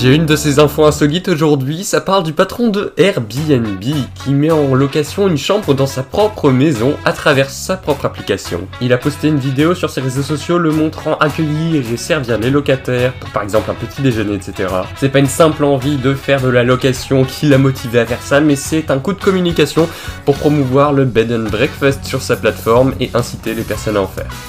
J'ai une de ces infos insolites aujourd'hui, ça parle du patron de Airbnb qui met en location une chambre dans sa propre maison à travers sa propre application. Il a posté une vidéo sur ses réseaux sociaux le montrant accueillir et servir les locataires pour par exemple un petit déjeuner, etc. C'est pas une simple envie de faire de la location qui l'a motivé à faire ça, mais c'est un coup de communication pour promouvoir le bed and breakfast sur sa plateforme et inciter les personnes à en faire.